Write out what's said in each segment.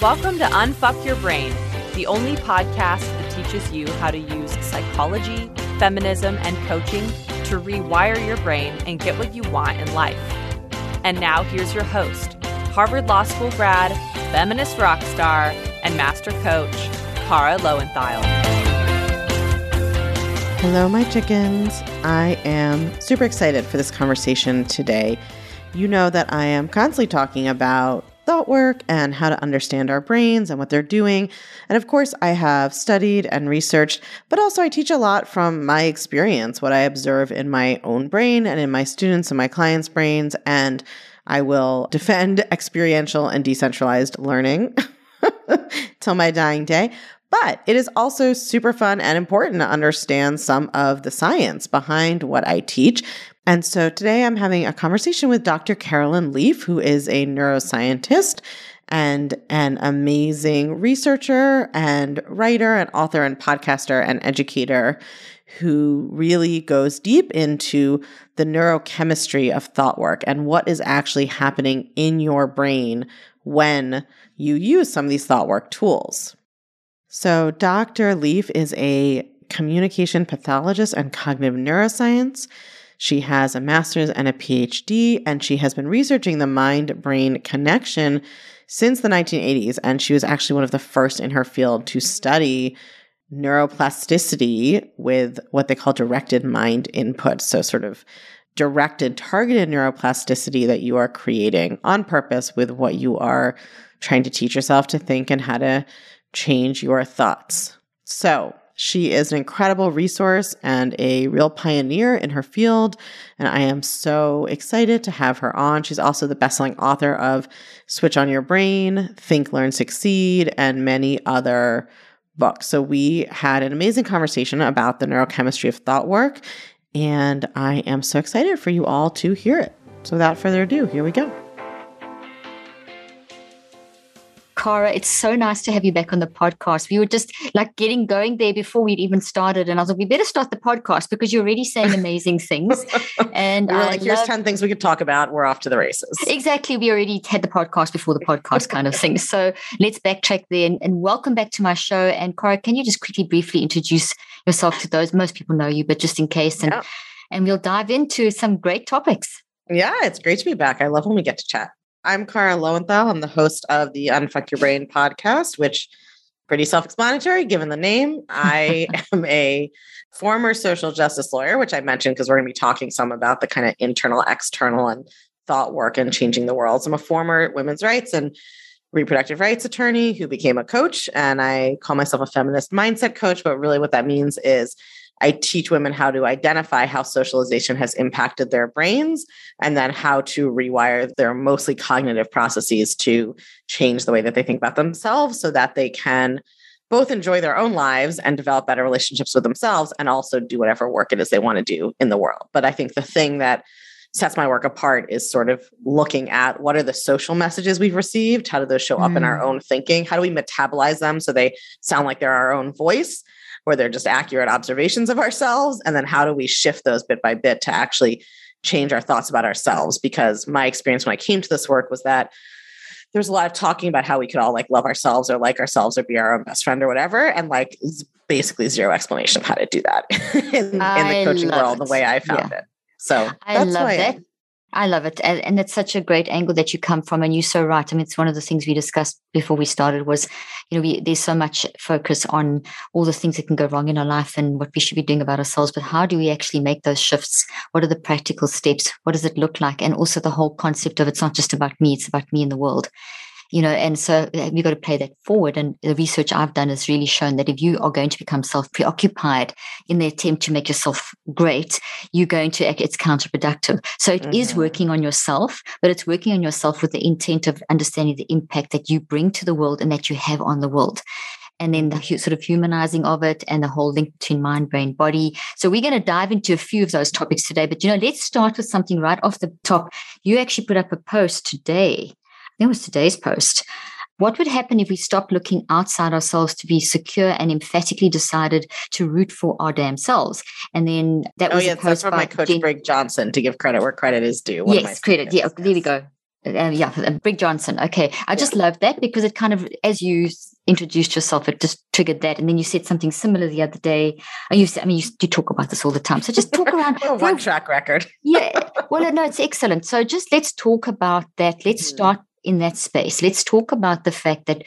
Welcome to Unfuck Your Brain, the only podcast that teaches you how to use psychology, feminism, and coaching to rewire your brain and get what you want in life. And now here's your host, Harvard Law School grad, feminist rock star, and master coach, Kara Loewentheil. Hello, my chickens. I am super excited for this conversation today. You know that I am constantly talking about thought work and how to understand our brains and what they're doing. And of course, I have studied and researched, but also I teach a lot from my experience, what I observe in my own brain and in my students and my clients' brains. And I will defend experiential and decentralized learning till my dying day. But it is also super fun and important to understand some of the science behind what I teach and so today I'm having a conversation with Dr. Caroline Leaf, who is a neuroscientist and an amazing researcher and writer and author and podcaster and educator who really goes deep into the neurochemistry of thought work and what is actually happening in your brain when you use some of these thought work tools. So, Dr. Leaf is a communication pathologist and cognitive neuroscience. She has a master's and a PhD, and she has been researching the mind brain connection since the 1980s. And she was actually one of the first in her field to study neuroplasticity with what they call directed mind input. So, sort of directed, targeted neuroplasticity that you are creating on purpose with what you are trying to teach yourself to think and how to change your thoughts. So, she is an incredible resource and a real pioneer in her field, and I am so excited to have her on. She's also the best-selling author of Switch on Your Brain, Think, Learn, Succeed, and many other books. So we had an amazing conversation about the neurochemistry of thought work, and I am so excited for you all to hear it. So without further ado, here we go. Kara, it's so nice to have you back on the podcast. We were just like getting going there before we'd even started. And I was like, we better start the podcast because you're already saying amazing things. And we are like, here's love... 10 things we could talk about. We're off to the races. Exactly. We already had the podcast before the podcast kind of thing. So let's backtrack there and, and welcome back to my show. And Kara, can you just quickly, briefly introduce yourself to those? Most people know you, but just in case. And, yeah. and we'll dive into some great topics. Yeah, it's great to be back. I love when we get to chat. I'm Kara Loewentheil. I'm the host of the Unfuck Your Brain podcast, which pretty self-explanatory given the name. I am a former social justice lawyer, which I mentioned because we're going to be talking some about the kind of internal, external, and thought work and changing the world. So I'm a former women's rights and reproductive rights attorney who became a coach, and I call myself a feminist mindset coach. But really, what that means is I teach women how to identify how socialization has impacted their brains and then how to rewire their mostly cognitive processes to change the way that they think about themselves so that they can both enjoy their own lives and develop better relationships with themselves and also do whatever work it is they want to do in the world. But I think the thing that sets my work apart is sort of looking at what are the social messages we've received? How do those show up mm. in our mm. own thinking? How do we metabolize them so they sound like they're our own voice? Where they're just accurate observations of ourselves and then how do we shift those bit by bit to actually change our thoughts about ourselves because my experience when i came to this work was that there's a lot of talking about how we could all like love ourselves or like ourselves or be our own best friend or whatever and like basically zero explanation of how to do that in, in the coaching world it. the way i found yeah. it so I love that. I love it. And, and, it's such a great angle that you come from. And you're so right. I mean, it's one of the things we discussed before we started was, you know, we, there's so much focus on all the things that can go wrong in our life and what we should be doing about ourselves. But how do we actually make those shifts? What are the practical steps? What does it look like? And also the whole concept of it's not just about me, it's about me in the world you know and so uh, we've got to play that forward and the research i've done has really shown that if you are going to become self-preoccupied in the attempt to make yourself great you're going to act it's counterproductive so it mm-hmm. is working on yourself but it's working on yourself with the intent of understanding the impact that you bring to the world and that you have on the world and then the sort of humanizing of it and the whole link between mind, brain, body. So we're going to dive into a few of those topics today. But you know, let's start with something right off the top. You actually put up a post today it was today's post. What would happen if we stopped looking outside ourselves to be secure and emphatically decided to root for our damn selves? And then that oh, was yeah, that's from my coach Jen- Brig Johnson to give credit where credit is due. Yes, credit. Yeah, there we go. uh, yeah, uh, Brig Johnson. Okay. I just yeah. love that because it kind of, as you introduced yourself, it just triggered that. And then you said something similar the other day. You, I mean, you, you talk about this all the time. So just talk around. one track record. yeah. Well, no, it's excellent. So just let's talk about that. Let's mm. start in that space. Let's talk about the fact that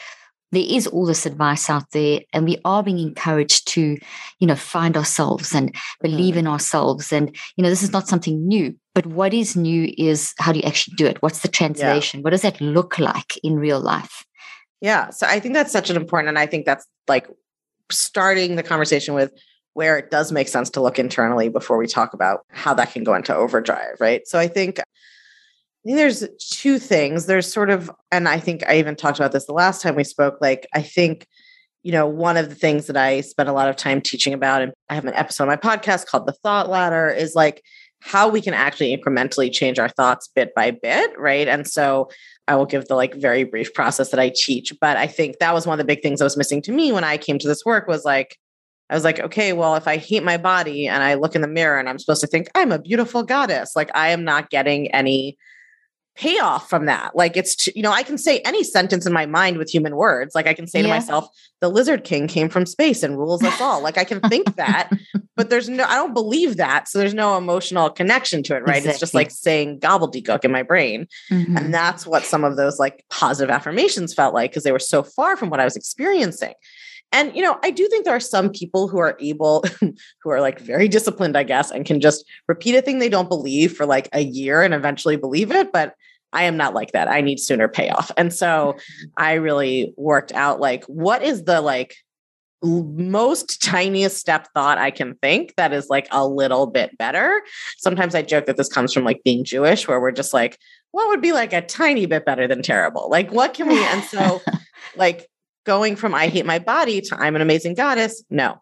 there is all this advice out there and we are being encouraged to you know find ourselves and believe in mm. ourselves and you know this is not something new but what is new is how do you actually do it what's the translation yeah. what does that look like in real life yeah so i think that's such an important and i think that's like starting the conversation with where it does make sense to look internally before we talk about how that can go into overdrive right so I think there's two things. There's sort of, and I think I even talked about this the last time we spoke. Like, I think, you know, one of the things that I spend a lot of time teaching about, and I have an episode on my podcast called The Thought Ladder, is like how we can actually incrementally change our thoughts bit by bit. Right. And so I will give the like very brief process that I teach. But I think that was one of the big things that was missing to me when I came to this work was like, I was like, okay, well, if I hate my body and I look in the mirror and I'm supposed to think I'm a beautiful goddess, like I am not getting any payoff from that. Like it's, you know, I can say any sentence in my mind with human words. Like I can say yeah. to myself, the lizard king came from space and rules us all. Like I can think that, but there's no, I don't believe that. So there's no emotional connection to it, right? Exactly. It's just like saying gobbledygook in my brain. Mm-hmm. And that's what some of those like positive affirmations felt like because they were so far from what I was experiencing. And, you know, I do think there are some people who are able, who are like very disciplined, I guess, and can just repeat a thing they don't believe for like a year and eventually believe it. But I am not like that. I need sooner payoff. And so mm-hmm. I really worked out like, what is the like most tiniest step thought I can think that is like a little bit better. Sometimes I joke that this comes from like being Jewish, where we're just like, what would be like a tiny bit better than terrible? Like, what can we? And so, like, going from I hate my body to I'm an amazing goddess. No.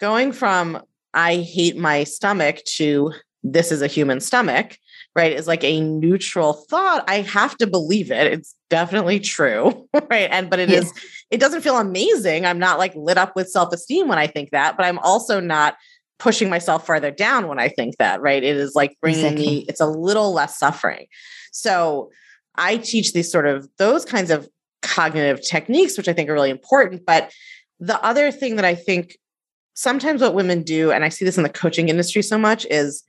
Going from I hate my stomach to this is a human stomach, right, is like a neutral thought. I have to believe it. It's definitely true, right? And but it is, it doesn't feel amazing. I'm not like lit up with self-esteem when I think that, but I'm also not pushing myself further down when I think that, right? It is like bringing exactly. me, it's a little less suffering. So I teach these sort of those kinds of cognitive techniques, which I think are really important. But the other thing that I think sometimes what women do, and I see this in the coaching industry so much, is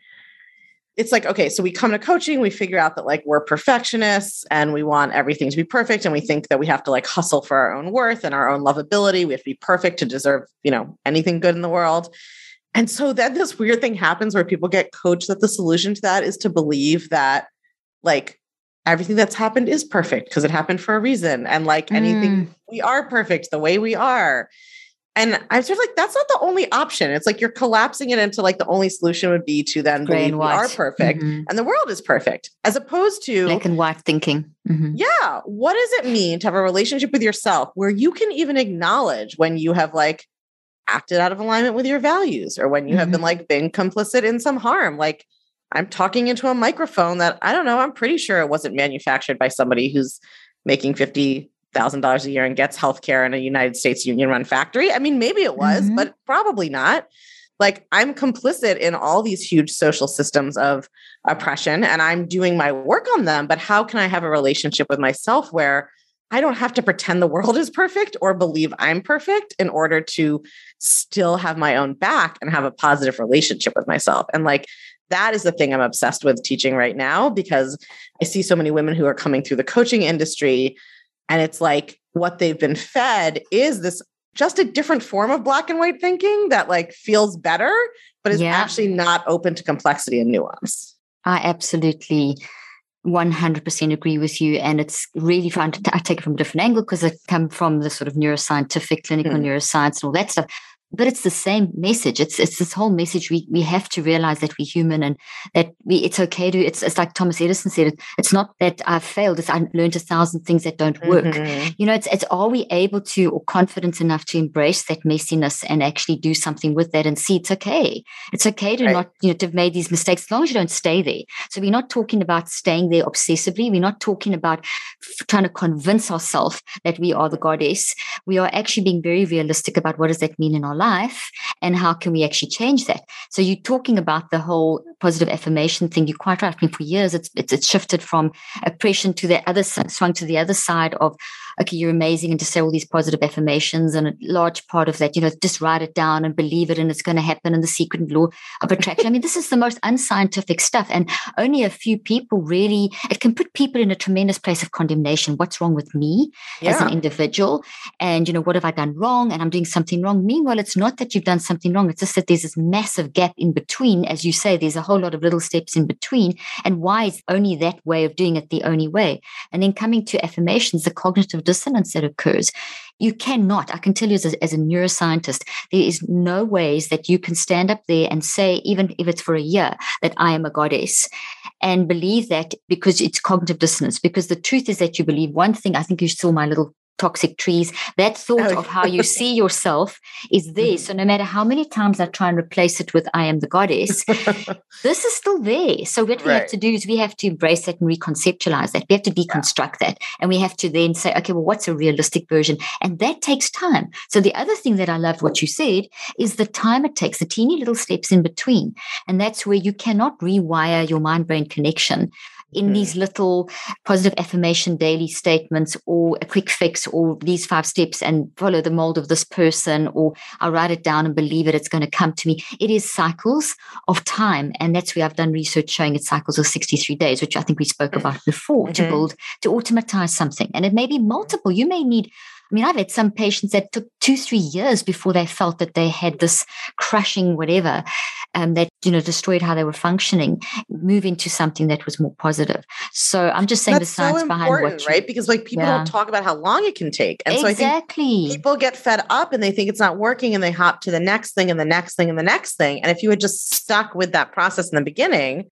it's like, okay, so we come to coaching, we figure out that like we're perfectionists and we want everything to be perfect. And we think that we have to like hustle for our own worth and our own lovability. We have to be perfect to deserve, you know, anything good in the world. And so then this weird thing happens where people get coached that the solution to that is to believe that like everything that's happened is perfect because it happened for a reason. And like anything, mm. we are perfect the way we are. And I'm sort of like, that's not the only option. It's like you're collapsing it into like the only solution would be to then believe we are perfect mm-hmm. and the world is perfect, as opposed to black and white thinking. Mm-hmm. Yeah. What does it mean to have a relationship with yourself where you can even acknowledge when you have like acted out of alignment with your values or when you mm-hmm. have been like been complicit in some harm? Like, I'm talking into a microphone that I don't know, I'm pretty sure it wasn't manufactured by somebody who's making $50,000 a year and gets healthcare in a United States union run factory. I mean, maybe it was, mm-hmm. but probably not. Like, I'm complicit in all these huge social systems of oppression and I'm doing my work on them. But how can I have a relationship with myself where I don't have to pretend the world is perfect or believe I'm perfect in order to still have my own back and have a positive relationship with myself? And like, that is the thing I'm obsessed with teaching right now because I see so many women who are coming through the coaching industry and it's like what they've been fed is this just a different form of black and white thinking that like feels better but is yeah. actually not open to complexity and nuance. I absolutely 100% agree with you. And it's really fun to t- I take it from a different angle because I come from the sort of neuroscientific, clinical mm. neuroscience and all that stuff but it's the same message. It's it's this whole message. We we have to realize that we're human and that we it's okay to. It's it's like Thomas Edison said. It, it's not that I've failed. It's I learned a thousand things that don't work. Mm-hmm. You know, it's it's are we able to or confident enough to embrace that messiness and actually do something with that and see it's okay. It's okay to right. not you know to have made these mistakes as long as you don't stay there. So we're not talking about staying there obsessively. We're not talking about f- trying to convince ourselves that we are the goddess. We are actually being very realistic about what does that mean in our life and how can we actually change that? So you're talking about the whole positive affirmation thing. You're quite right. I mean, for years it's, it's it's shifted from oppression to the other swung to the other side of okay, you're amazing, and to say all these positive affirmations. And a large part of that, you know, just write it down and believe it, and it's going to happen. And the secret law of attraction. I mean, this is the most unscientific stuff. And only a few people really, it can put people in a tremendous place of condemnation. What's wrong with me yeah. as an individual? And, you know, what have I done wrong? And I'm doing something wrong. Meanwhile, it's not that you've done something wrong. It's just that there's this massive gap in between. As you say, there's a whole lot of little steps in between. And why is only that way of doing it the only way? And then coming to affirmations, the cognitive dissonance that occurs. You cannot, I can tell you as a, as a neuroscientist, there is no ways that you can stand up there and say, even if it's for a year, that I am a goddess and believe that because it's cognitive dissonance. Because the truth is that you believe one thing. I think you saw my little toxic trees. That thought oh. of how you see yourself is there. Mm-hmm. So no matter how many times I try and replace it with I am the goddess, this is still there. So what we right. have to do is we have to embrace that and reconceptualize that. We have to deconstruct yeah. that. And we have to then say, okay, well, what's a realistic version? And that takes time. So the other thing that I loved what you said is the time it takes, the teeny little steps in between. And that's where you cannot rewire your mind brain connection in these little positive affirmation daily statements or a quick fix or these five steps and follow the mold of this person or I'll write it down and believe it, it's going to come to me. It is cycles of time. And that's where I've done research showing it's cycles of 63 days, which I think we spoke mm. about before mm-hmm. to build, to automatize something. And it may be multiple. You may need I mean, I've had some patients that took two, three years before they felt that they had this crushing whatever um, that, you know, destroyed how they were functioning, move into something that was more positive. So I'm just saying That's the science so behind what you, right? Because like people yeah. don't talk about how long it can take. And exactly. so I think people get fed up and they think it's not working and they hop to the next thing and the next thing and the next thing. And if you had just stuck with that process in the beginning,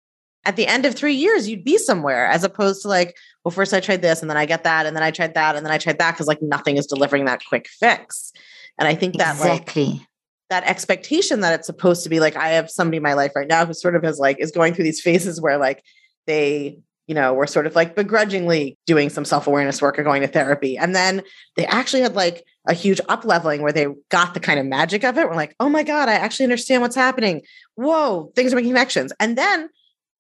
at the end of three years, you'd be somewhere as opposed to like, well, first I tried this and then I get that and then I tried that and then I tried that because like nothing is delivering that quick fix. And I think that exactly. like that expectation that it's supposed to be like I have somebody in my life right now who sort of has like is going through these phases where like they you know were sort of like begrudgingly doing some self-awareness work or going to therapy and then they actually had like a huge up leveling where they got the kind of magic of it we're like oh my god i actually understand what's happening whoa things are making connections and then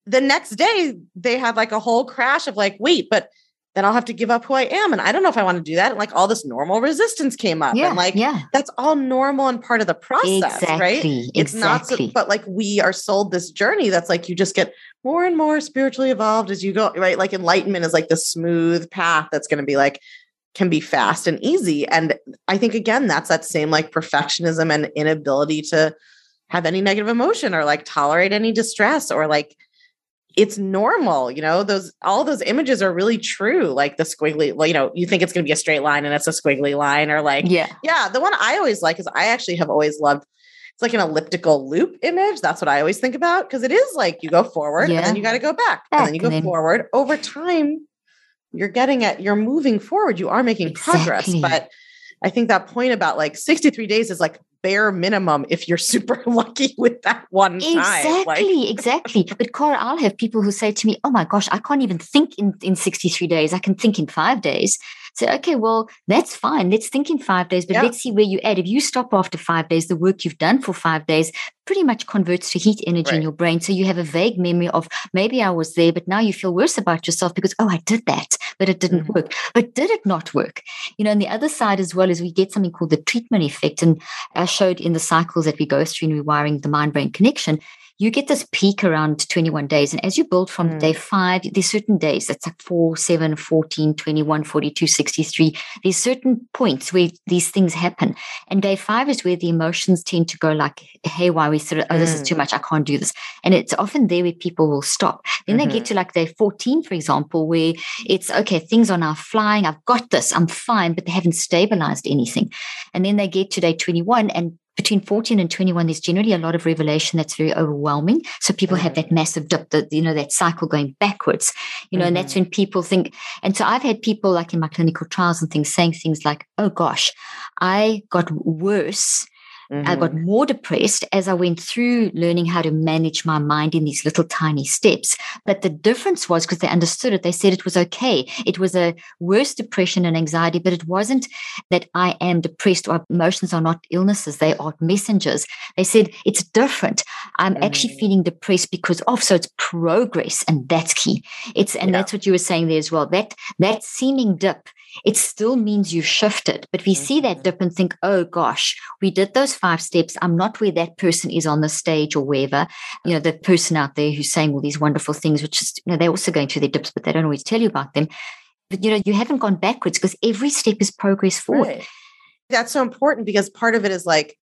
the next day they had like a whole crash of like, wait, but then I'll have to give up who I am. And I don't know if I want to do that. And like all this normal resistance came up. Yeah, and like yeah. that's all normal and part of the process, exactly, right? It's exactly. not so, but like we are sold this journey that's like you just get more and more spiritually evolved as you go, right? Like enlightenment is like the smooth path that's going to be like can be fast and easy. And I think again, that's that same like perfectionism and inability to have any negative emotion or like tolerate any distress or like it's normal you know those all those images are really true like the squiggly you know you think it's going to be a straight line and it's a squiggly line or like yeah yeah the one i always like is i actually have always loved it's like an elliptical loop image that's what i always think about because it is like you go forward yeah. and then you got to go back, back, and then you go then... forward over time you're getting at you're moving forward you are making exactly. progress but I think that point about like 63 days is like bare minimum if you're super lucky with that one exactly, like- exactly. But Kara, I'll have people who say to me, "Oh my gosh, I can't even think in in 63 days. I can think in five days." So, okay, well, that's fine. Let's think in five days, but yeah. let's see where you add. If you stop after five days, the work you've done for five days pretty much converts to heat energy right. in your brain. So you have a vague memory of maybe I was there, but now you feel worse about yourself because, oh, I did that, but it didn't mm-hmm. work. But did it not work? You know, and the other side as well is we get something called the treatment effect. And I showed in the cycles that we go through in rewiring the mind brain connection you get this peak around 21 days. And as you build from mm. day five, there's certain days that's like 4, 7, 14, 21, 42, 63. There's certain points where these things happen. And day five is where the emotions tend to go like, hey, why we sort of, oh, this mm. is too mm. much. I can't do this. And it's often there where people will stop. Then mm-hmm. they get mm-hmm. to like day 14, for example, where it's okay, things are now flying. I've got this. I'm fine, but they haven't stabilized anything. And then they get to day 21 and between 14 and 21 there's generally a lot of revelation that's very overwhelming so people mm-hmm. have that massive dip that you know that cycle going backwards you know mm-hmm. and that's mm-hmm. when people think and so i've had people like in my clinical trials and things saying things like oh gosh i got worse Mm-hmm. I got mm-hmm. more depressed as I went through learning how to manage my mind in these little tiny steps. But the difference was because they understood it, they said it was okay. It was a worse depression and anxiety, but it wasn't that I am depressed or emotions are not illnesses, they are messengers. They said it's different. I'm mm-hmm. actually feeling depressed because of, so it's progress, and that's key. It's and yeah. that's what you were saying there as well. That that seeming dip it still means you shifted. But we see that mm-hmm. dip and think, oh gosh, we did those five steps. I'm not where that person is on the stage or wherever. You know, the person out there who's saying all these wonderful things, which is, you know, they're also going through their dips, but they don't always tell you about them. But, you know, you haven't gone backwards because every step is progress forward. Right. That's so important because part of it is like,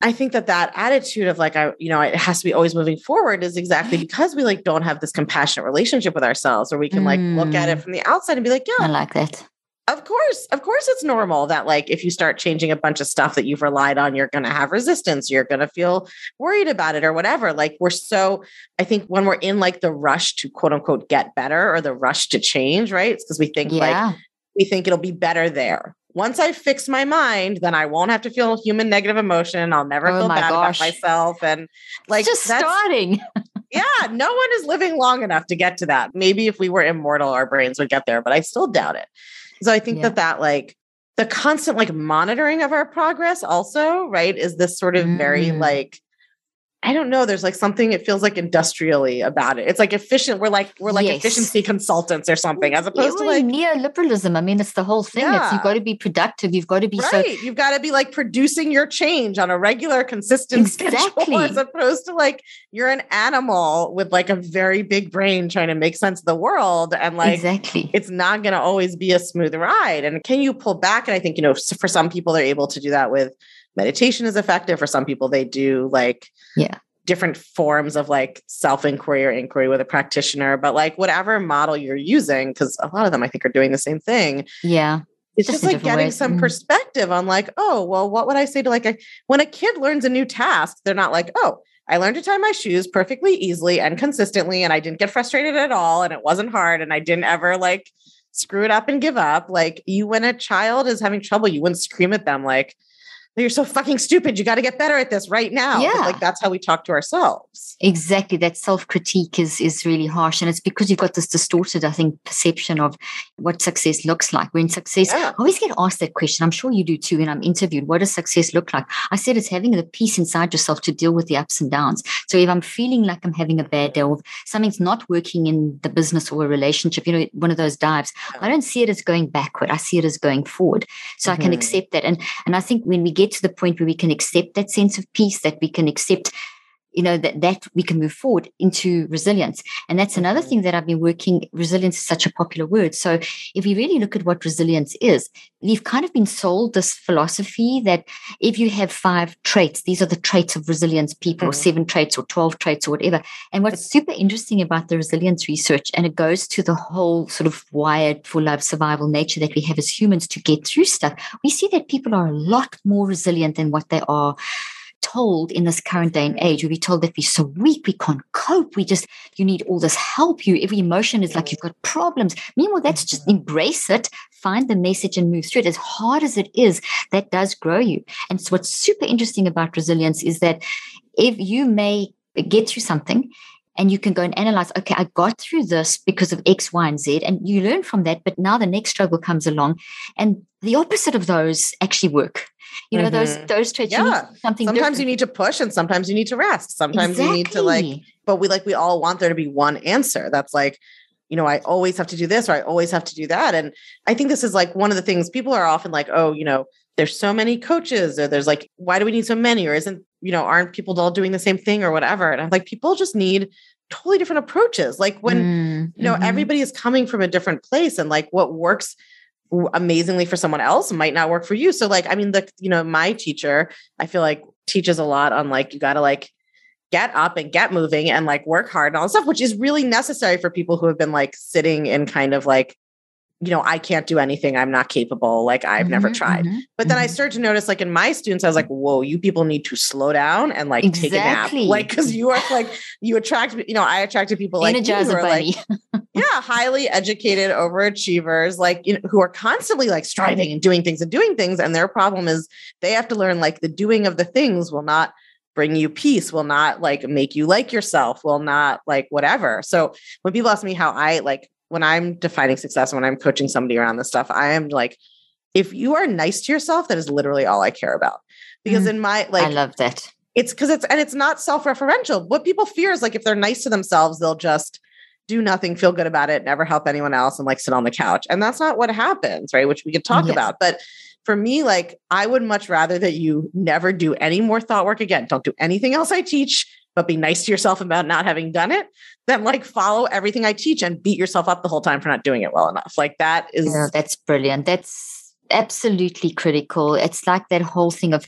I think that that attitude of like I you know it has to be always moving forward is exactly because we like don't have this compassionate relationship with ourselves or we can like look at it mm. from the outside and be like yeah I like that of course, of course, it's normal that, like, if you start changing a bunch of stuff that you've relied on, you're going to have resistance. You're going to feel worried about it or whatever. Like, we're so, I think when we're in like the rush to quote unquote get better or the rush to change, right? It's because we think yeah. like, we think it'll be better there. Once I fix my mind, then I won't have to feel human negative emotion. I'll never oh feel bad gosh. about myself. And like, it's just starting. yeah, no one is living long enough to get to that. Maybe if we were immortal, our brains would get there, but I still doubt it. So I think yeah. that that like the constant like monitoring of our progress also, right, is this sort of mm. very like I don't know. There's like something it feels like industrially about it. It's like efficient. We're like we're like yes. efficiency consultants or something, as opposed to like neoliberalism. I mean, it's the whole thing. Yeah. It's you've got to be productive. You've got to be right. So- you've got to be like producing your change on a regular, consistent exactly. schedule, as opposed to like you're an animal with like a very big brain trying to make sense of the world, and like exactly, it's not going to always be a smooth ride. And can you pull back? And I think you know, for some people, they're able to do that with meditation is effective. For some people, they do like yeah different forms of like self inquiry or inquiry with a practitioner, but like whatever model you're using, because a lot of them I think are doing the same thing. Yeah. It's just, just like getting way. some mm. perspective on like, oh, well, what would I say to like a when a kid learns a new task, they're not like, oh, I learned to tie my shoes perfectly easily and consistently, and I didn't get frustrated at all, and it wasn't hard, and I didn't ever like screw it up and give up. Like you, when a child is having trouble, you wouldn't scream at them like, you're so fucking stupid. You got to get better at this right now. Yeah. Like that's how we talk to ourselves. Exactly. That self-critique is is really harsh. And it's because you've got this distorted, I think, perception of what success looks like. When success, yeah. I always get asked that question. I'm sure you do too when I'm interviewed. What does success look like? I said it's having the peace inside yourself to deal with the ups and downs. So if I'm feeling like I'm having a bad day or something's not working in the business or a relationship, you know, one of those dives, yeah. I don't see it as going backward. I see it as going forward. So mm-hmm. I can mm-hmm. accept that. And and I think when we get to the point where we can accept that sense of peace, that we can accept you know that that we can move forward into resilience and that's another mm-hmm. thing that i've been working resilience is such a popular word so if we really look at what resilience is we've kind of been sold this philosophy that if you have five traits these are the traits of resilience people mm-hmm. or seven traits or 12 traits or whatever and what's super interesting about the resilience research and it goes to the whole sort of wired for love survival nature that we have as humans to get through stuff we see that people are a lot more resilient than what they are told in this current day and age, we'll be told that we're so weak, we can't cope, we just, you need all this help. You, every emotion is like you've got problems. Meanwhile, that's just mm-hmm. embrace it, find the message and move through it. As hard as it is, that does grow you. And so what's super interesting about resilience is that if you may get through something and you can go and analyze okay i got through this because of x y and z and you learn from that but now the next struggle comes along and the opposite of those actually work you know, mm-hmm. those those traits. Yeah. something. Sometimes different. you need to push, and sometimes you need to rest. Sometimes exactly. you need to like. But we like we all want there to be one answer. That's like, you know, I always have to do this or I always have to do that. And I think this is like one of the things people are often like, oh, you know, there's so many coaches, or there's like, why do we need so many? Or isn't, you know, aren't people all doing the same thing or whatever? And I'm like, people just need totally different approaches. Like when, mm, you know, mm-hmm. everybody is coming from a different place and like what works amazingly for someone else might not work for you. So like, I mean, the, you know, my teacher, I feel like teaches a lot on like, you got to like get up and get moving and like work hard and all this stuff, which is really necessary for people who have been like sitting in kind of like, you know, I can't do anything. I'm not capable. Like I've mm-hmm, never tried. Mm-hmm, but then mm-hmm. I started to notice, like in my students, I was like, whoa, you people need to slow down and like exactly. take a nap. Like, cause you are like, you attract, you know, I attracted people like, you who are like yeah, highly educated overachievers, like you know, who are constantly like striving and doing things and doing things. And their problem is they have to learn like the doing of the things will not bring you peace, will not like make you like yourself, will not like whatever. So when people ask me how I like when I'm defining success, when I'm coaching somebody around this stuff, I am like, if you are nice to yourself, that is literally all I care about. Because mm, in my like I love that. It's because it's and it's not self-referential. What people fear is like if they're nice to themselves, they'll just do nothing, feel good about it, never help anyone else, and like sit on the couch. And that's not what happens, right? Which we could talk yes. about. But for me, like I would much rather that you never do any more thought work again. Don't do anything else I teach, but be nice to yourself about not having done it. Than like follow everything I teach and beat yourself up the whole time for not doing it well enough. Like that is yeah, that's brilliant. That's absolutely critical. It's like that whole thing of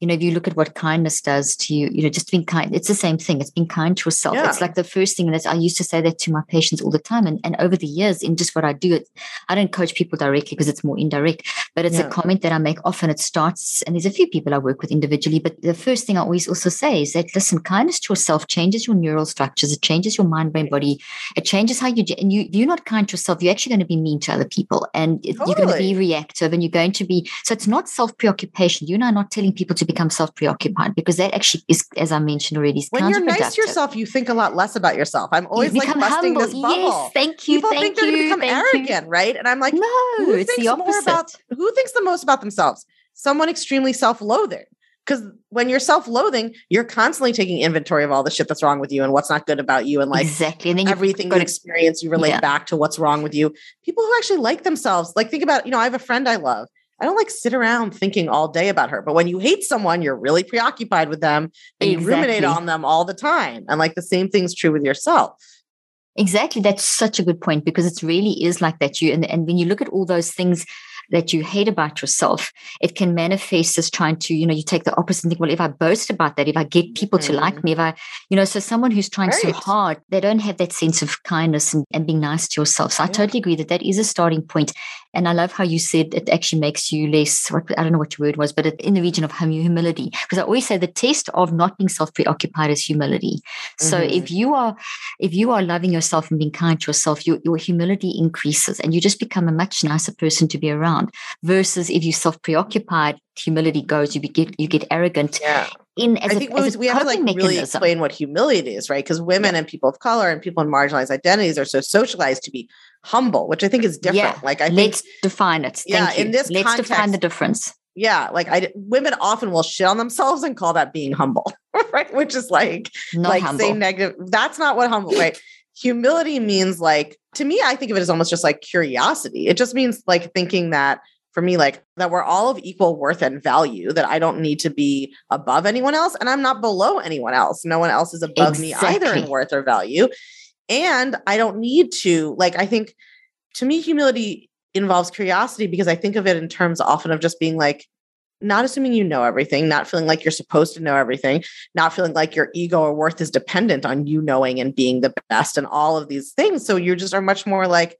you know, if you look at what kindness does to you, you know, just being kind, it's the same thing. It's being kind to yourself. Yeah. It's like the first thing that I used to say that to my patients all the time. And, and over the years, in just what I do, it, I don't coach people directly because it's more indirect, but it's yeah. a comment that I make often. It starts, and there's a few people I work with individually, but the first thing I always also say is that, listen, kindness to yourself changes your neural structures. It changes your mind, brain, body. It changes how you, and you, if you're not kind to yourself, you're actually going to be mean to other people and totally. you're going to be reactive and you're going to be, so it's not self preoccupation. You and I are not telling people to become self preoccupied because that actually is, as I mentioned already, is when you're nice to yourself, you think a lot less about yourself. I'm always like busting humble. this bubble. Yes, thank you. People thank think they're going to become arrogant, you. right? And I'm like, no, it's the opposite. About, who thinks the most about themselves? Someone extremely self-loathing. Because when you're self-loathing, you're constantly taking inventory of all the shit that's wrong with you and what's not good about you, and like exactly, and then everything you experience, you relate yeah. back to what's wrong with you. People who actually like themselves, like think about, you know, I have a friend I love, I don't like sit around thinking all day about her. But when you hate someone, you're really preoccupied with them and exactly. you ruminate on them all the time. And like the same thing's true with yourself. Exactly. That's such a good point because it really is like that. You and, and when you look at all those things that you hate about yourself, it can manifest as trying to, you know, you take the opposite and think, well, if I boast about that, if I get people mm-hmm. to like me, if I, you know, so someone who's trying right. so hard, they don't have that sense of kindness and, and being nice to yourself. So yeah. I totally agree that that is a starting point. And I love how you said it actually makes you less, what, I don't know what your word was, but in the region of humility. Because I always say the test of not being self preoccupied is humility. Mm-hmm. So if you are, if you are loving yourself and being kind to yourself, your, your humility increases and you just become a much nicer person to be around versus if you're self preoccupied, humility goes, you get, you get arrogant. Yeah in as I think a, we have to like mechanism. really explain what humility is, right? Because women yeah. and people of color and people in marginalized identities are so socialized to be humble, which I think is different. Yeah. Like I think, let's define it. Thank yeah, you. in this let's context, define the difference. Yeah, like I women often will shit on themselves and call that being humble, right? Which is like not like humble. saying negative. That's not what humble, right? Humility means like to me, I think of it as almost just like curiosity. It just means like thinking that for me like that we're all of equal worth and value that i don't need to be above anyone else and i'm not below anyone else no one else is above exactly. me either in worth or value and i don't need to like i think to me humility involves curiosity because i think of it in terms often of just being like not assuming you know everything, not feeling like you're supposed to know everything, not feeling like your ego or worth is dependent on you knowing and being the best and all of these things. So you just are much more like,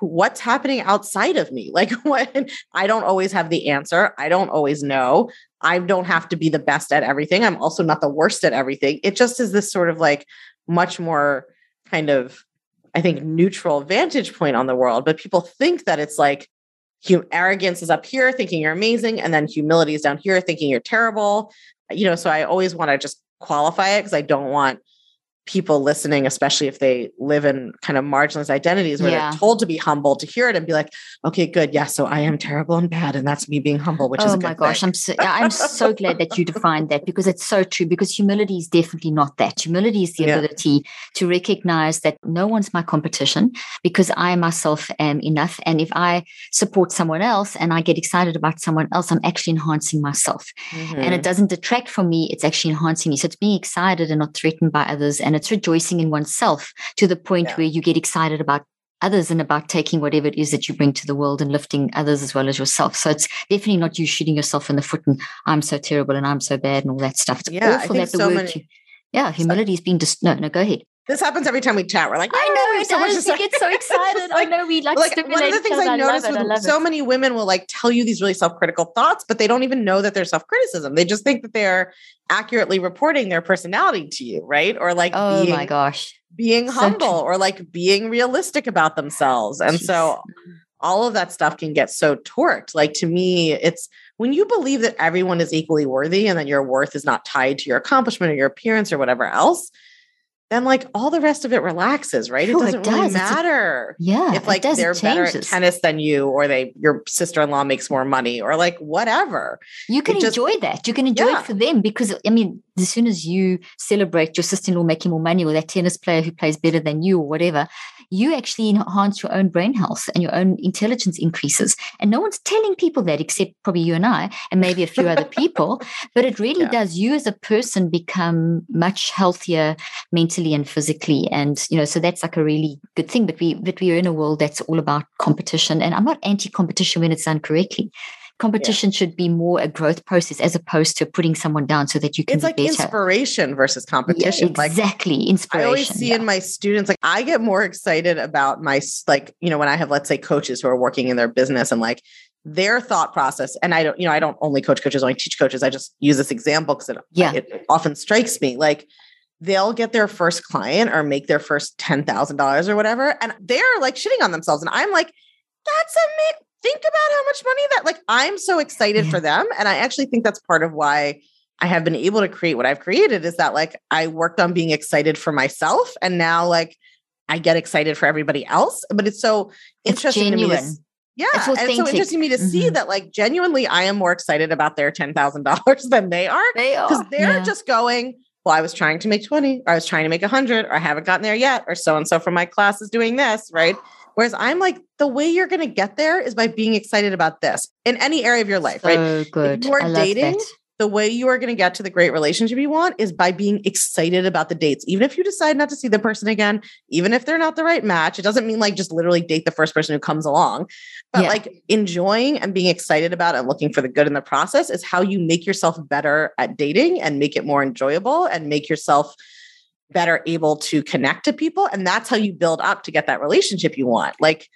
what's happening outside of me? Like what? I don't always have the answer. I don't always know. I don't have to be the best at everything. I'm also not the worst at everything. It just is this sort of like much more kind of i think neutral vantage point on the world but people think that it's like hum- arrogance is up here thinking you're amazing and then humility is down here thinking you're terrible. You know so i always want to just qualify it because i don't want people listening, especially if they live in kind of marginalized identities where yeah. they're told to be humble, to hear it and be like, okay, good. Yeah. So I am terrible and bad. And that's me being humble, which oh is Oh my gosh. Thing. I'm so, I'm so glad that you defined that because it's so true because humility is definitely not that. Humility is the yeah. ability to recognize that no one's my competition because I myself am enough. And if I support someone else and I get excited about someone else, I'm actually enhancing myself. Mm-hmm. And it mm-hmm. doesn't detract from me. It's actually enhancing me. So it's being excited and not threatened by others. And and it's rejoicing in oneself to the point yeah. where you get excited about others and about taking whatever it is that you bring to the world and lifting others as well as yourself. So it's definitely not you shooting yourself in the foot and I'm so terrible and I'm so bad and all that stuff. It's yeah, awful that the so word many- yeah, humility is being dis- no, no, go ahead. This happens every time we chat. We're like, I "Oh, know we it so much does. We get so excited. I Like- know we like, like stimulate one of the things. I. I with so it. many women will like tell you these really self-critical thoughts, but they don't even know that they're self-criticism. They just think that they're accurately reporting their personality to you, right? Or like Oh being my gosh. being humble or like being realistic about themselves. And so all of that stuff can get so torqued. Like to me, it's when you believe that everyone is equally worthy and that your worth is not tied to your accomplishment or your appearance or whatever else, then like all the rest of it relaxes, right? Sure, it it doesn't really does. A- matter. Yeah. if like they're better at tennis than you, or they your sister-in-law makes more money, or like whatever. You can It just- enjoy that. You can enjoy Yeah. it for them because I mean, as soon as you celebrate your sister-in-law making more money or that tennis player who plays better than you or whatever, you actually enhance your own brain health and your own intelligence increases. And no one's telling people that except probably you and I and maybe a few other people. But it really Yeah. does. You as a person become much healthier mentally and physically. And you know, so that's like a really good thing. But we but we are in a world that's all about competition. And I'm not anti-competition when it's done correctly competition should be more a growth process as opposed to putting someone down so that you can It's like better. inspiration versus Yeah, competition. Like exactly, I always see yeah. in my students, like I get more excited about my like, you know, when I have, let's say, coaches who are working in their business and like their thought process. And I don't, you know, I don't only coach coaches, I only teach coaches. I just use this example because it, Yeah. it often strikes me. Like they'll get their first client or make their first ten thousand dollars or whatever, and they're like shitting on themselves. And I'm like, that's amazing. Think about how much money that like I'm so excited Yeah. for them. And I actually think that's part of why I have been able to create what I've created is that like I worked on being excited for myself and now like I get excited for everybody else. But it's so It's interesting to me. to yeah. It's And it's so interesting to me to see Mhm. that like genuinely I am more excited about their $10,000 than they are They because they're yeah. just going, well, I was trying to make 20 or I was trying to make 100 or I haven't gotten there yet or so and so from my class is doing this, right? Whereas I'm like, the way you're going to get there is by being excited about this in any area of your life, right? so good. you are I dating, that. the way you are going to get to the great relationship you want is by being excited about the dates. Even if you decide not to see the person again, even if they're not the right match, it doesn't mean like just literally date the first person who comes along. But Yeah. like enjoying and being excited about and looking for the good in the process is how you make yourself better at dating and make it more enjoyable and make yourself better able to connect to people. And that's how you build up to get that relationship you want. Like,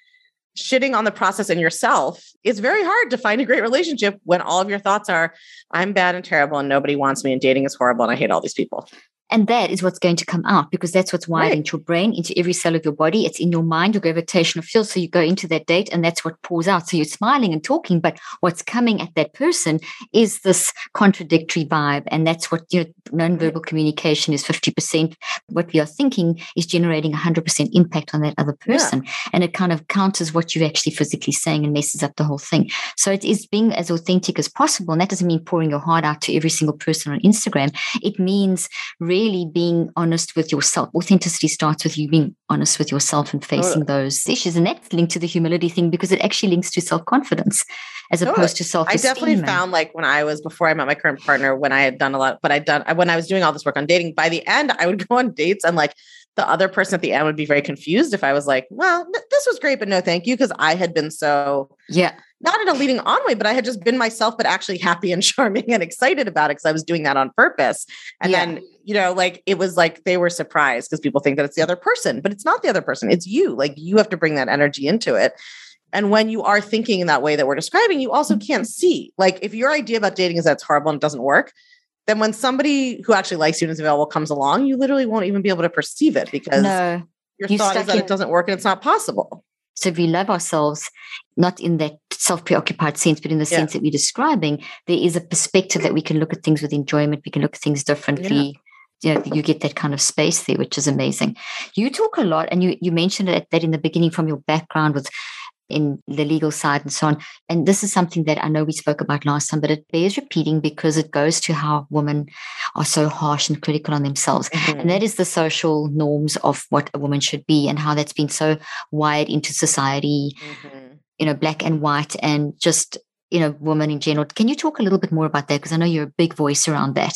shitting on the process and yourself, it's very hard to find a great relationship when all of your thoughts are, I'm bad and terrible and nobody wants me and dating is horrible and I hate all these people. And that is what's going to come out because that's what's wired Right. into your brain, into every cell of your body. It's in your mind, your gravitational field. So you go into that date and that's what pours out. So you're smiling and talking, but what's coming at that person is this contradictory vibe. And that's what, you know, nonverbal communication is 50%. What we are thinking is generating 100% impact on that other Yeah. person. And it kind of counters what you're actually physically saying and messes up the whole thing. So it is being as authentic as possible. And that doesn't mean pouring your heart out to every single person on Instagram. It means really being honest with yourself. Authenticity starts with you being honest with yourself and facing those issues. And that's linked to the humility thing because it actually links to self confidence as Totally. opposed to self I definitely found like when I was before I met my current partner, when I had done a lot, but I'd done when I was doing all this work on dating, by the end, I would go on dates and like the other person at the end would be very confused if I was like, well, th- this was great, but no, thank you. Cause I had been so Yeah. Not in a leading on way, but I had just been myself, but actually happy and charming and excited about it because I was doing that on purpose. And Yeah. then, you know, like it was like they were surprised because people think that it's the other person, but it's not the other person. It's you. Like you have to bring that energy into it. And when you are thinking in that way that we're describing, you also can't mm-hmm. see. Like if your idea about dating is that it's horrible and it doesn't work, then when somebody who actually likes you and is available comes along, you literally won't even be able to perceive it because No. your you thought is that in- it doesn't work and it's not possible. So if we love ourselves, not in that self preoccupied sense, but in the Yeah. sense that we're describing, there is a perspective that we can look at things with enjoyment. We can look at things differently. You know, you get that kind of space there, which is amazing. You talk a lot, and you you mentioned it, that in the beginning from your background with in the legal side and so on. And this is something that I know we spoke about last time, but it bears repeating because it goes to how women are so harsh and critical on themselves. Mm-hmm. And that is the social norms of what a woman should be and how that's been so wired into society, Mhm. you know, black and white and just, you know, women in general. Can you talk a little bit more about that? Because I know you're a big voice around that.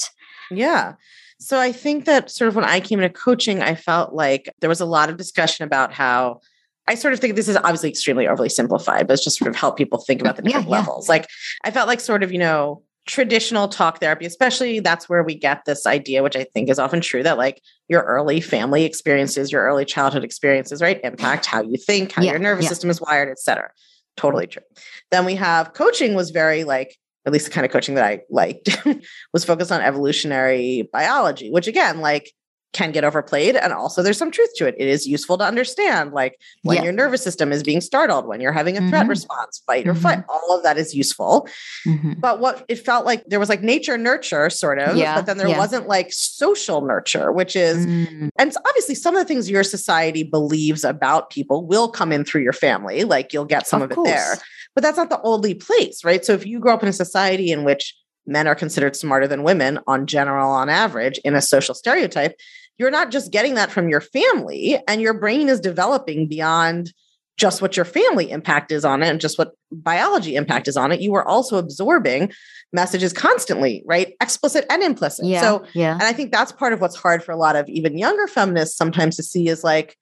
Yeah. So I think that sort of when I came into coaching, I felt like there was a lot of discussion about how I sort of think this is obviously extremely overly simplified, but it's just sort of help people think about the Yeah, different yeah. levels. Like I felt like sort of, you know, traditional talk therapy, especially that's where we get this idea, which I think is often true, that like your early family experiences, your early childhood experiences, right, impact how you think, how yeah, your nervous yeah. system is wired, et cetera. Totally true. Then we have coaching was very like, at least the kind of coaching that I liked was focused on evolutionary biology, which again, like can get overplayed. And also, there's some truth to it. It is useful to understand, like when yeah. your nervous system is being startled, when you're having a threat mm-hmm. response, fight or mm-hmm. fight, all of that is useful. Mm-hmm. But what it felt like there was like nature nurture, sort of, yeah. but then there yeah. wasn't like social nurture, which is, mm. and obviously, some of the things your society believes about people will come in through your family. Like you'll get some of, of it there. But that's not the only place, right? So if you grow up in a society in which men are considered smarter than women on general on average in a social stereotype you're not just getting that from your family and your brain is developing beyond just what your family impact is on it and just what biology impact is on it. You are also absorbing messages constantly right? Explicit and implicit. Yeah, so yeah. and i think that's part of what's hard for a lot of even younger feminists sometimes to see is like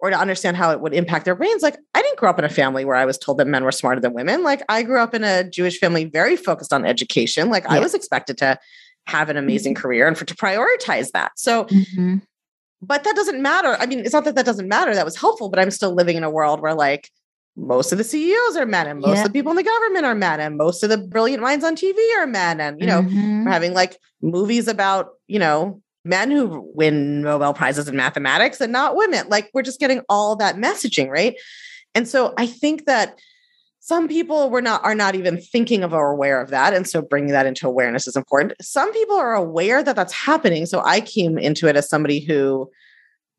or to understand how it would impact their brains. Like i didn't grow up in a family where i was told that men were smarter than women. Like i grew up in a jewish family very focused on education. Like yeah. i was expected to have an amazing mm-hmm. career and for to prioritize that. So, mm-hmm. but that doesn't matter. I mean, it's not that that doesn't matter. That was helpful, but I'm still living in a world where like most of the CEOs are men and most yeah. of the people in the government are men and most of the brilliant minds on TV are men. And, you know, mm-hmm. we're having like movies about, you know, men who win Nobel Prizes in mathematics and not women. Like we're just getting all that messaging, right? And so I think that some people were not are not even thinking of or aware of that and so bringing that into awareness is important. Some people are aware that that's happening so i came into it as somebody who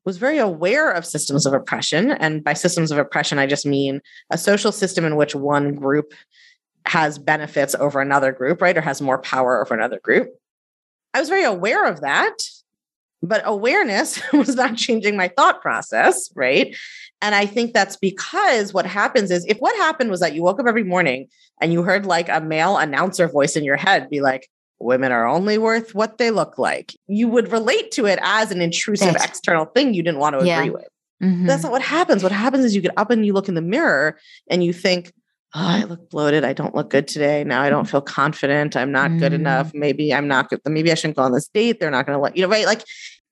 was very aware of systems of oppression and by systems of oppression i just mean a social system in which one group has benefits over another group right or has more power over another group. I was very aware of that but awareness was not changing my thought process right and I think that's because what happens is if what happened was that you woke up every morning and you heard like a male announcer voice in your head be like, women are only worth what they look like, you would relate to it as an intrusive that's, external thing you didn't want to yeah. agree with. Mm-hmm. That's not what happens. What happens is you get up and you look in the mirror and you think, oh, I look bloated. I don't look good today. Now I don't feel confident. I'm not mm. good enough. Maybe I'm not good. Maybe I shouldn't go on this date. They're not going to let you know, right? Like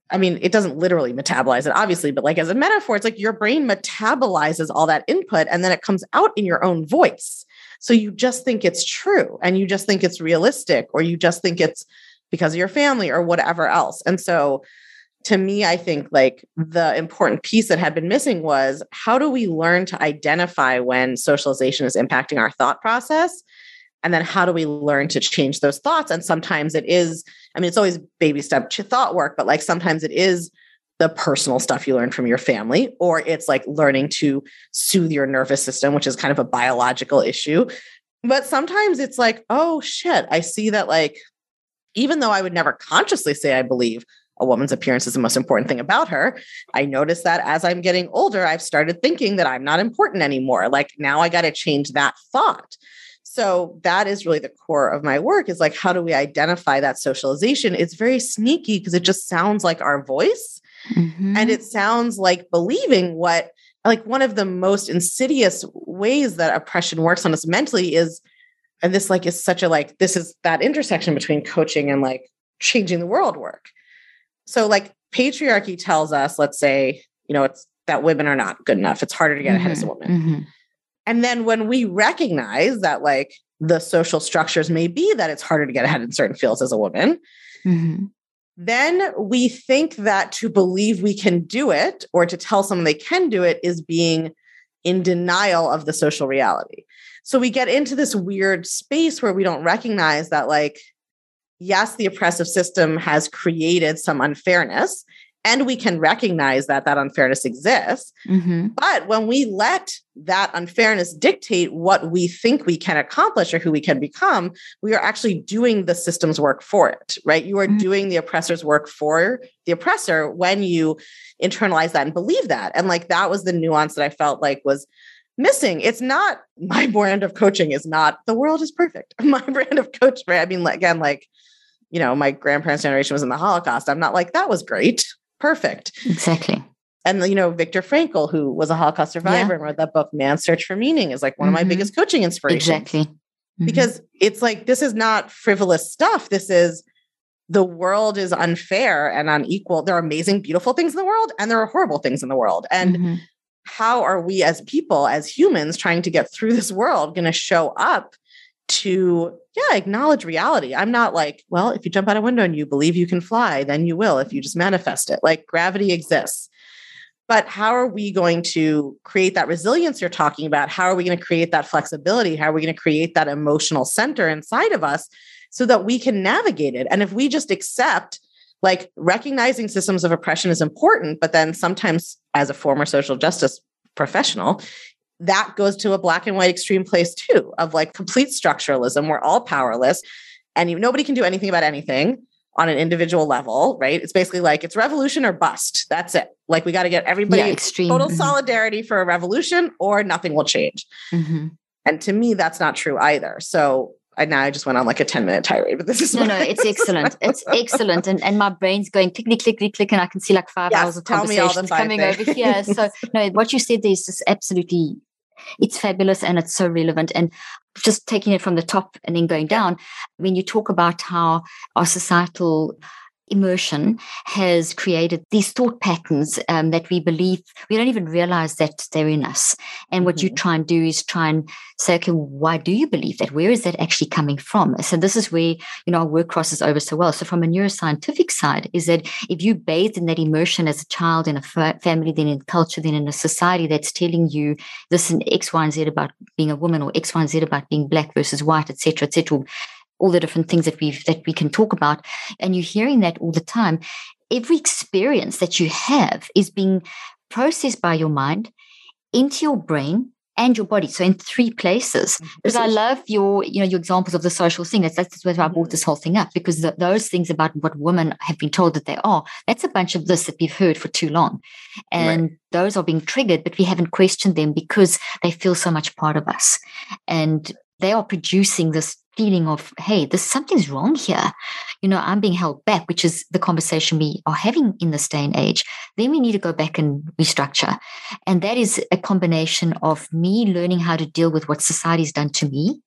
I mean, it doesn't literally metabolize it, obviously, but like as a metaphor, it's like your brain metabolizes all that input and then it comes out in your own voice. So you just think it's true and you just think it's realistic or you just think it's because of your family or whatever else. And so to me, I think like the important piece that had been missing was how do we learn to identify when socialization is impacting our thought process? And then how do we learn to change those thoughts? And sometimes it is i mean it's always baby step to thought work but like sometimes it is the personal stuff you learn from your family or it's like learning to soothe your nervous system which is kind of a biological issue. But sometimes it's like oh shit i see that like even though i would never consciously say i believe a woman's appearance is the most important thing about her. I notice that as I'm getting older, I've started thinking that I'm not important anymore. Like now I got to change that thought so that is really the core of my work is like how do we identify that socialization it's very sneaky because it just sounds like our voice mm-hmm. and it sounds like believing what like one of the most insidious ways that oppression works on us mentally is and this like is such a like this is that intersection between coaching and like changing the world work so like patriarchy tells us let's say you know it's that women are not good enough it's harder to get mm-hmm. ahead as a mm-hmm. woman mm-hmm. And then when we recognize that, like, the social structures may be that it's harder to get ahead in certain fields as a woman, mm-hmm. then we think that to believe we can do it or to tell someone they can do it is being in denial of the social reality. So we get into this weird space where we don't recognize that, like, yes, the oppressive system has created some unfairness and we can recognize that that unfairness exists. Mm-hmm. But when we let that unfairness dictate what we think we can accomplish or who we can become, we are actually doing the system's work for it, right? You are mm-hmm. doing the oppressor's work for the oppressor when you internalize that and believe that. And like that was the nuance that I felt like was missing. It's not my brand of coaching is not the world is perfect. My brand of coach, right? I mean, again, like, you know, my grandparents' generation was in the Holocaust. I'm not like, that was great perfect. Exactly. And you know, Viktor Frankl, who was a Holocaust survivor yeah. and wrote that book, Man's Search for Meaning, is like one mm-hmm. of my mm-hmm. biggest coaching inspirations. Exactly. mm-hmm. because it's like this is not frivolous stuff. This is the world is unfair and unequal. There are amazing, beautiful things in the world, and there are horrible things in the world. And mm-hmm. how are we as people, as humans, trying to get through this world, going to show up to, yeah, acknowledge reality? I'm not like, well, if you jump out a window and you believe you can fly, then you will if you just manifest it. Like gravity exists. But how are we going to create that resilience you're talking about? How are we going to create that flexibility? How are we going to create that emotional center inside of us so that we can navigate it. And if we just accept, like recognizing systems of oppression is important, but then sometimes as a former social justice professional, that goes to a black and white extreme place too, of like complete structuralism. We're all powerless and you, nobody can do anything about anything on an individual level, right? It's basically like it's revolution or bust. That's it. Like we got to get everybody yeah, extreme. total mm-hmm. solidarity for a revolution or nothing will change. Mm-hmm. And to me, that's not true either. So I now I just went on like a 10 minute tirade, but this is no, no, it's excellent. It's excellent. And and my brain's going click, click, click, click, and I can see like five yes, hours of conversations coming things. over here. So no, what you said there is just absolutely it's fabulous and it's so relevant. And just taking it from the top and then going down, when you talk about how our societal immersion has created these thought patterns um, that we believe we don't even realize that they're in us. And what mm-hmm. you try and do is try and say, okay, why do you believe that? Where is that actually coming from? So this is where you know our work crosses over so well. So from a neuroscientific side, is that if you bathed in that immersion as a child in a fa- family, then in culture, then in a society that's telling you this is X, Y, and Z about being a woman, or X, Y, and Z about being black versus white, etc., etc all the different things that we've that we can talk about and you're hearing that all the time every experience that you have is being processed by your mind into your brain and your body so in three places mm-hmm. because i love your you know your examples of the social thing that's that's where i brought this whole thing up because the, those things about what women have been told that they are that's a bunch of this that we've heard for too long and right. those are being triggered but we haven't questioned them because they feel so much part of us and they are producing this feeling of, hey, there's something's wrong here. You know, I'm being held back, which is the conversation we are having in this day and age. Then we need to go back and restructure. And that is a combination of me learning how to deal with what society's done to me,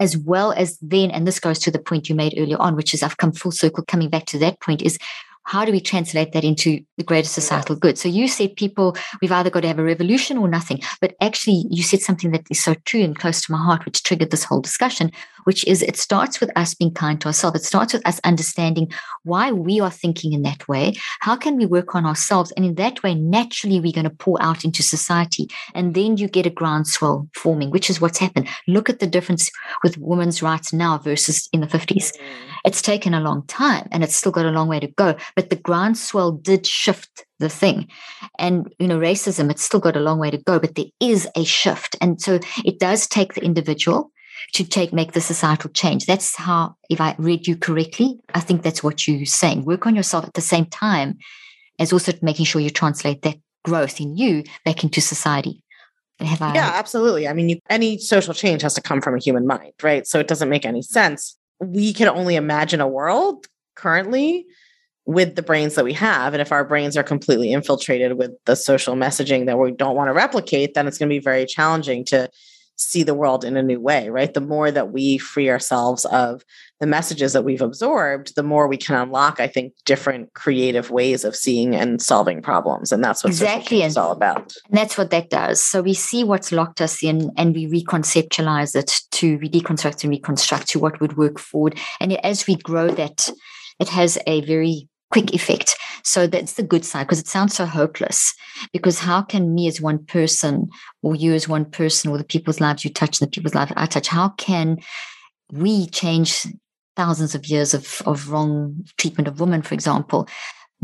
as well as then, and this goes to the point you made earlier on, which is I've come full circle coming back to that point, is how do we translate that into the greater societal good? So you said people, we've either got to have a revolution or nothing. But actually, you said something that is so true and close to my heart, which triggered this whole discussion, which is it starts with us being kind to ourselves. It starts with us understanding why we are thinking in that way. How can we work on ourselves? And in that way, naturally, we're going to pour out into society. And then you get a groundswell forming, which is what's happened. Look at the difference with women's rights now versus in the 50s. Mm. It's taken a long time and it's still got a long way to go but the groundswell did shift the thing. And, you know, racism, it's still got a long way to go, but there is a shift. And so it does take the individual to take make the societal change. That's how, if I read you correctly, I think that's what you're saying. Work on yourself at the same time as also making sure you translate that growth in you back into society. Have I? Yeah, absolutely. I mean, you, any social change has to come from a human mind, right? So it doesn't make any sense. We can only imagine a world currently with the brains that we have. And if our brains are completely infiltrated with the social messaging that we don't want to replicate, then it's going to be very challenging to see the world in a new way, right? The more that we free ourselves of the messages that we've absorbed, the more we can unlock, I think, different creative ways of seeing and solving problems. And that's what exactly is all about. And that's what that does. So we see what's locked us in and we reconceptualize it to we deconstruct and reconstruct to what would work forward. And as we grow that, it has a very quick effect. So that's the good side because it sounds so hopeless. Because how can me as one person, or you as one person, or the people's lives you touch, the people's lives I touch, how can we change thousands of years of, of wrong treatment of women, for example?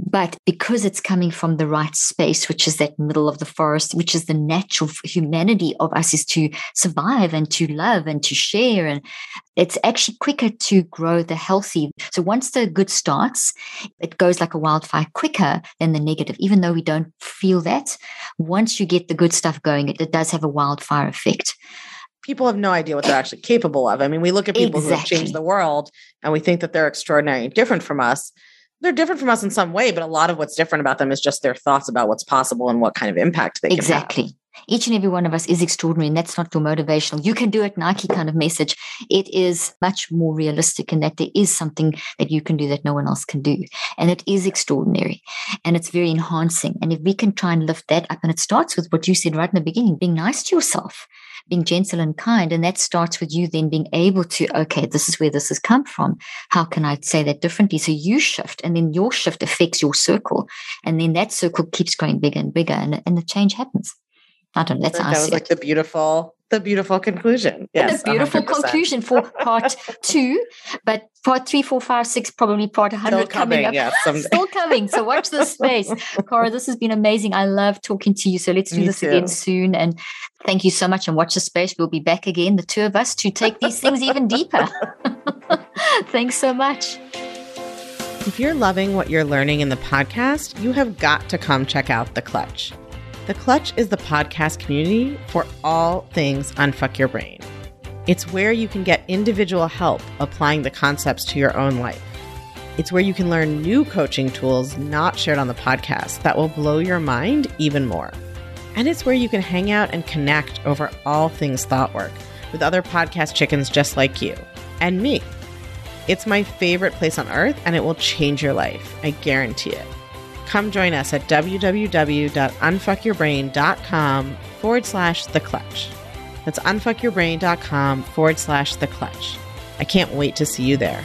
But because it's coming from the right space, which is that middle of the forest, which is the natural humanity of us, is to survive and to love and to share. And it's actually quicker to grow the healthy. So once the good starts, it goes like a wildfire quicker than the negative, even though we don't feel that. Once you get the good stuff going, it, it does have a wildfire effect people have no idea what they're actually capable of. I mean, we look at people exactly. who have changed the world and we think that they're extraordinary and different from us they're different from us in some way, but a lot of what's different about them is just their thoughts about what's possible and what kind of impact they exactly. Each and every one of us is extraordinary, and that's not your motivational, you can do it Nike kind of message. It is much more realistic in that there is something that you can do that no one else can do. And it is extraordinary and it's very enhancing. And if we can try and lift that up, and it starts with what you said right in the beginning being nice to yourself being gentle and kind. And that starts with you then being able to, okay, this is where this has come from. How can I say that differently? So you shift, and then your shift affects your circle. And then that circle keeps growing bigger and bigger, and, and the change happens. I don't know. That's that was like the beautiful, the beautiful conclusion. Yes, the beautiful 100%. conclusion for part two, but part three, four, five, six, probably part 100 Still coming, coming up. Yes, Still coming. So watch this space. Kara, this has been amazing. I love talking to you. So let's do Me this too. again soon. And thank you so much. And watch the space. We'll be back again, the two of us, to take these things even deeper. Thanks so much. If you're loving what you're learning in the podcast, you have got to come check out The Clutch. The Clutch is the podcast community for all things Unfuck Your Brain. It's where you can get individual help applying the concepts to your own life. It's where you can learn new coaching tools not shared on the podcast that will blow your mind even more. And it's where you can hang out and connect over all things thought work with other podcast chickens just like you and me. It's my favorite place on earth and it will change your life. I guarantee it come join us at www.unfuckyourbrain.com forward slash the clutch. That's unfuckyourbrain.com forward slash the clutch. I can't wait to see you there.